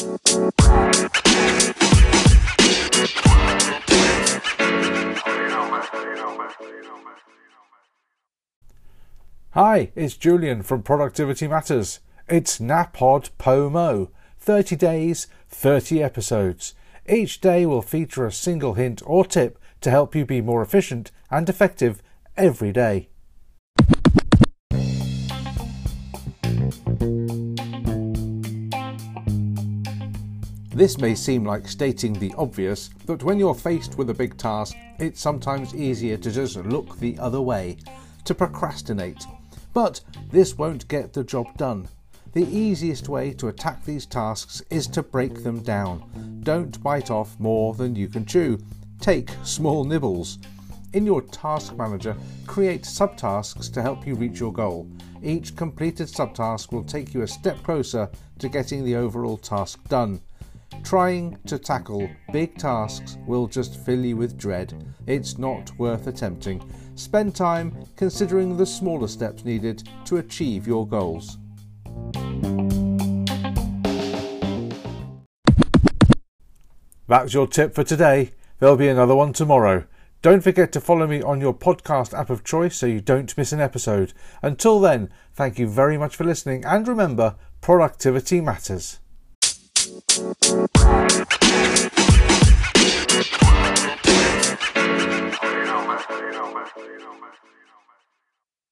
Hi, it's Julian from Productivity Matters. It's NAPOD POMO 30 days, 30 episodes. Each day will feature a single hint or tip to help you be more efficient and effective every day. This may seem like stating the obvious, but when you're faced with a big task, it's sometimes easier to just look the other way, to procrastinate. But this won't get the job done. The easiest way to attack these tasks is to break them down. Don't bite off more than you can chew. Take small nibbles. In your task manager, create subtasks to help you reach your goal. Each completed subtask will take you a step closer to getting the overall task done. Trying to tackle big tasks will just fill you with dread. It's not worth attempting. Spend time considering the smaller steps needed to achieve your goals. That's your tip for today. There'll be another one tomorrow. Don't forget to follow me on your podcast app of choice so you don't miss an episode. Until then, thank you very much for listening and remember, productivity matters. Genoma.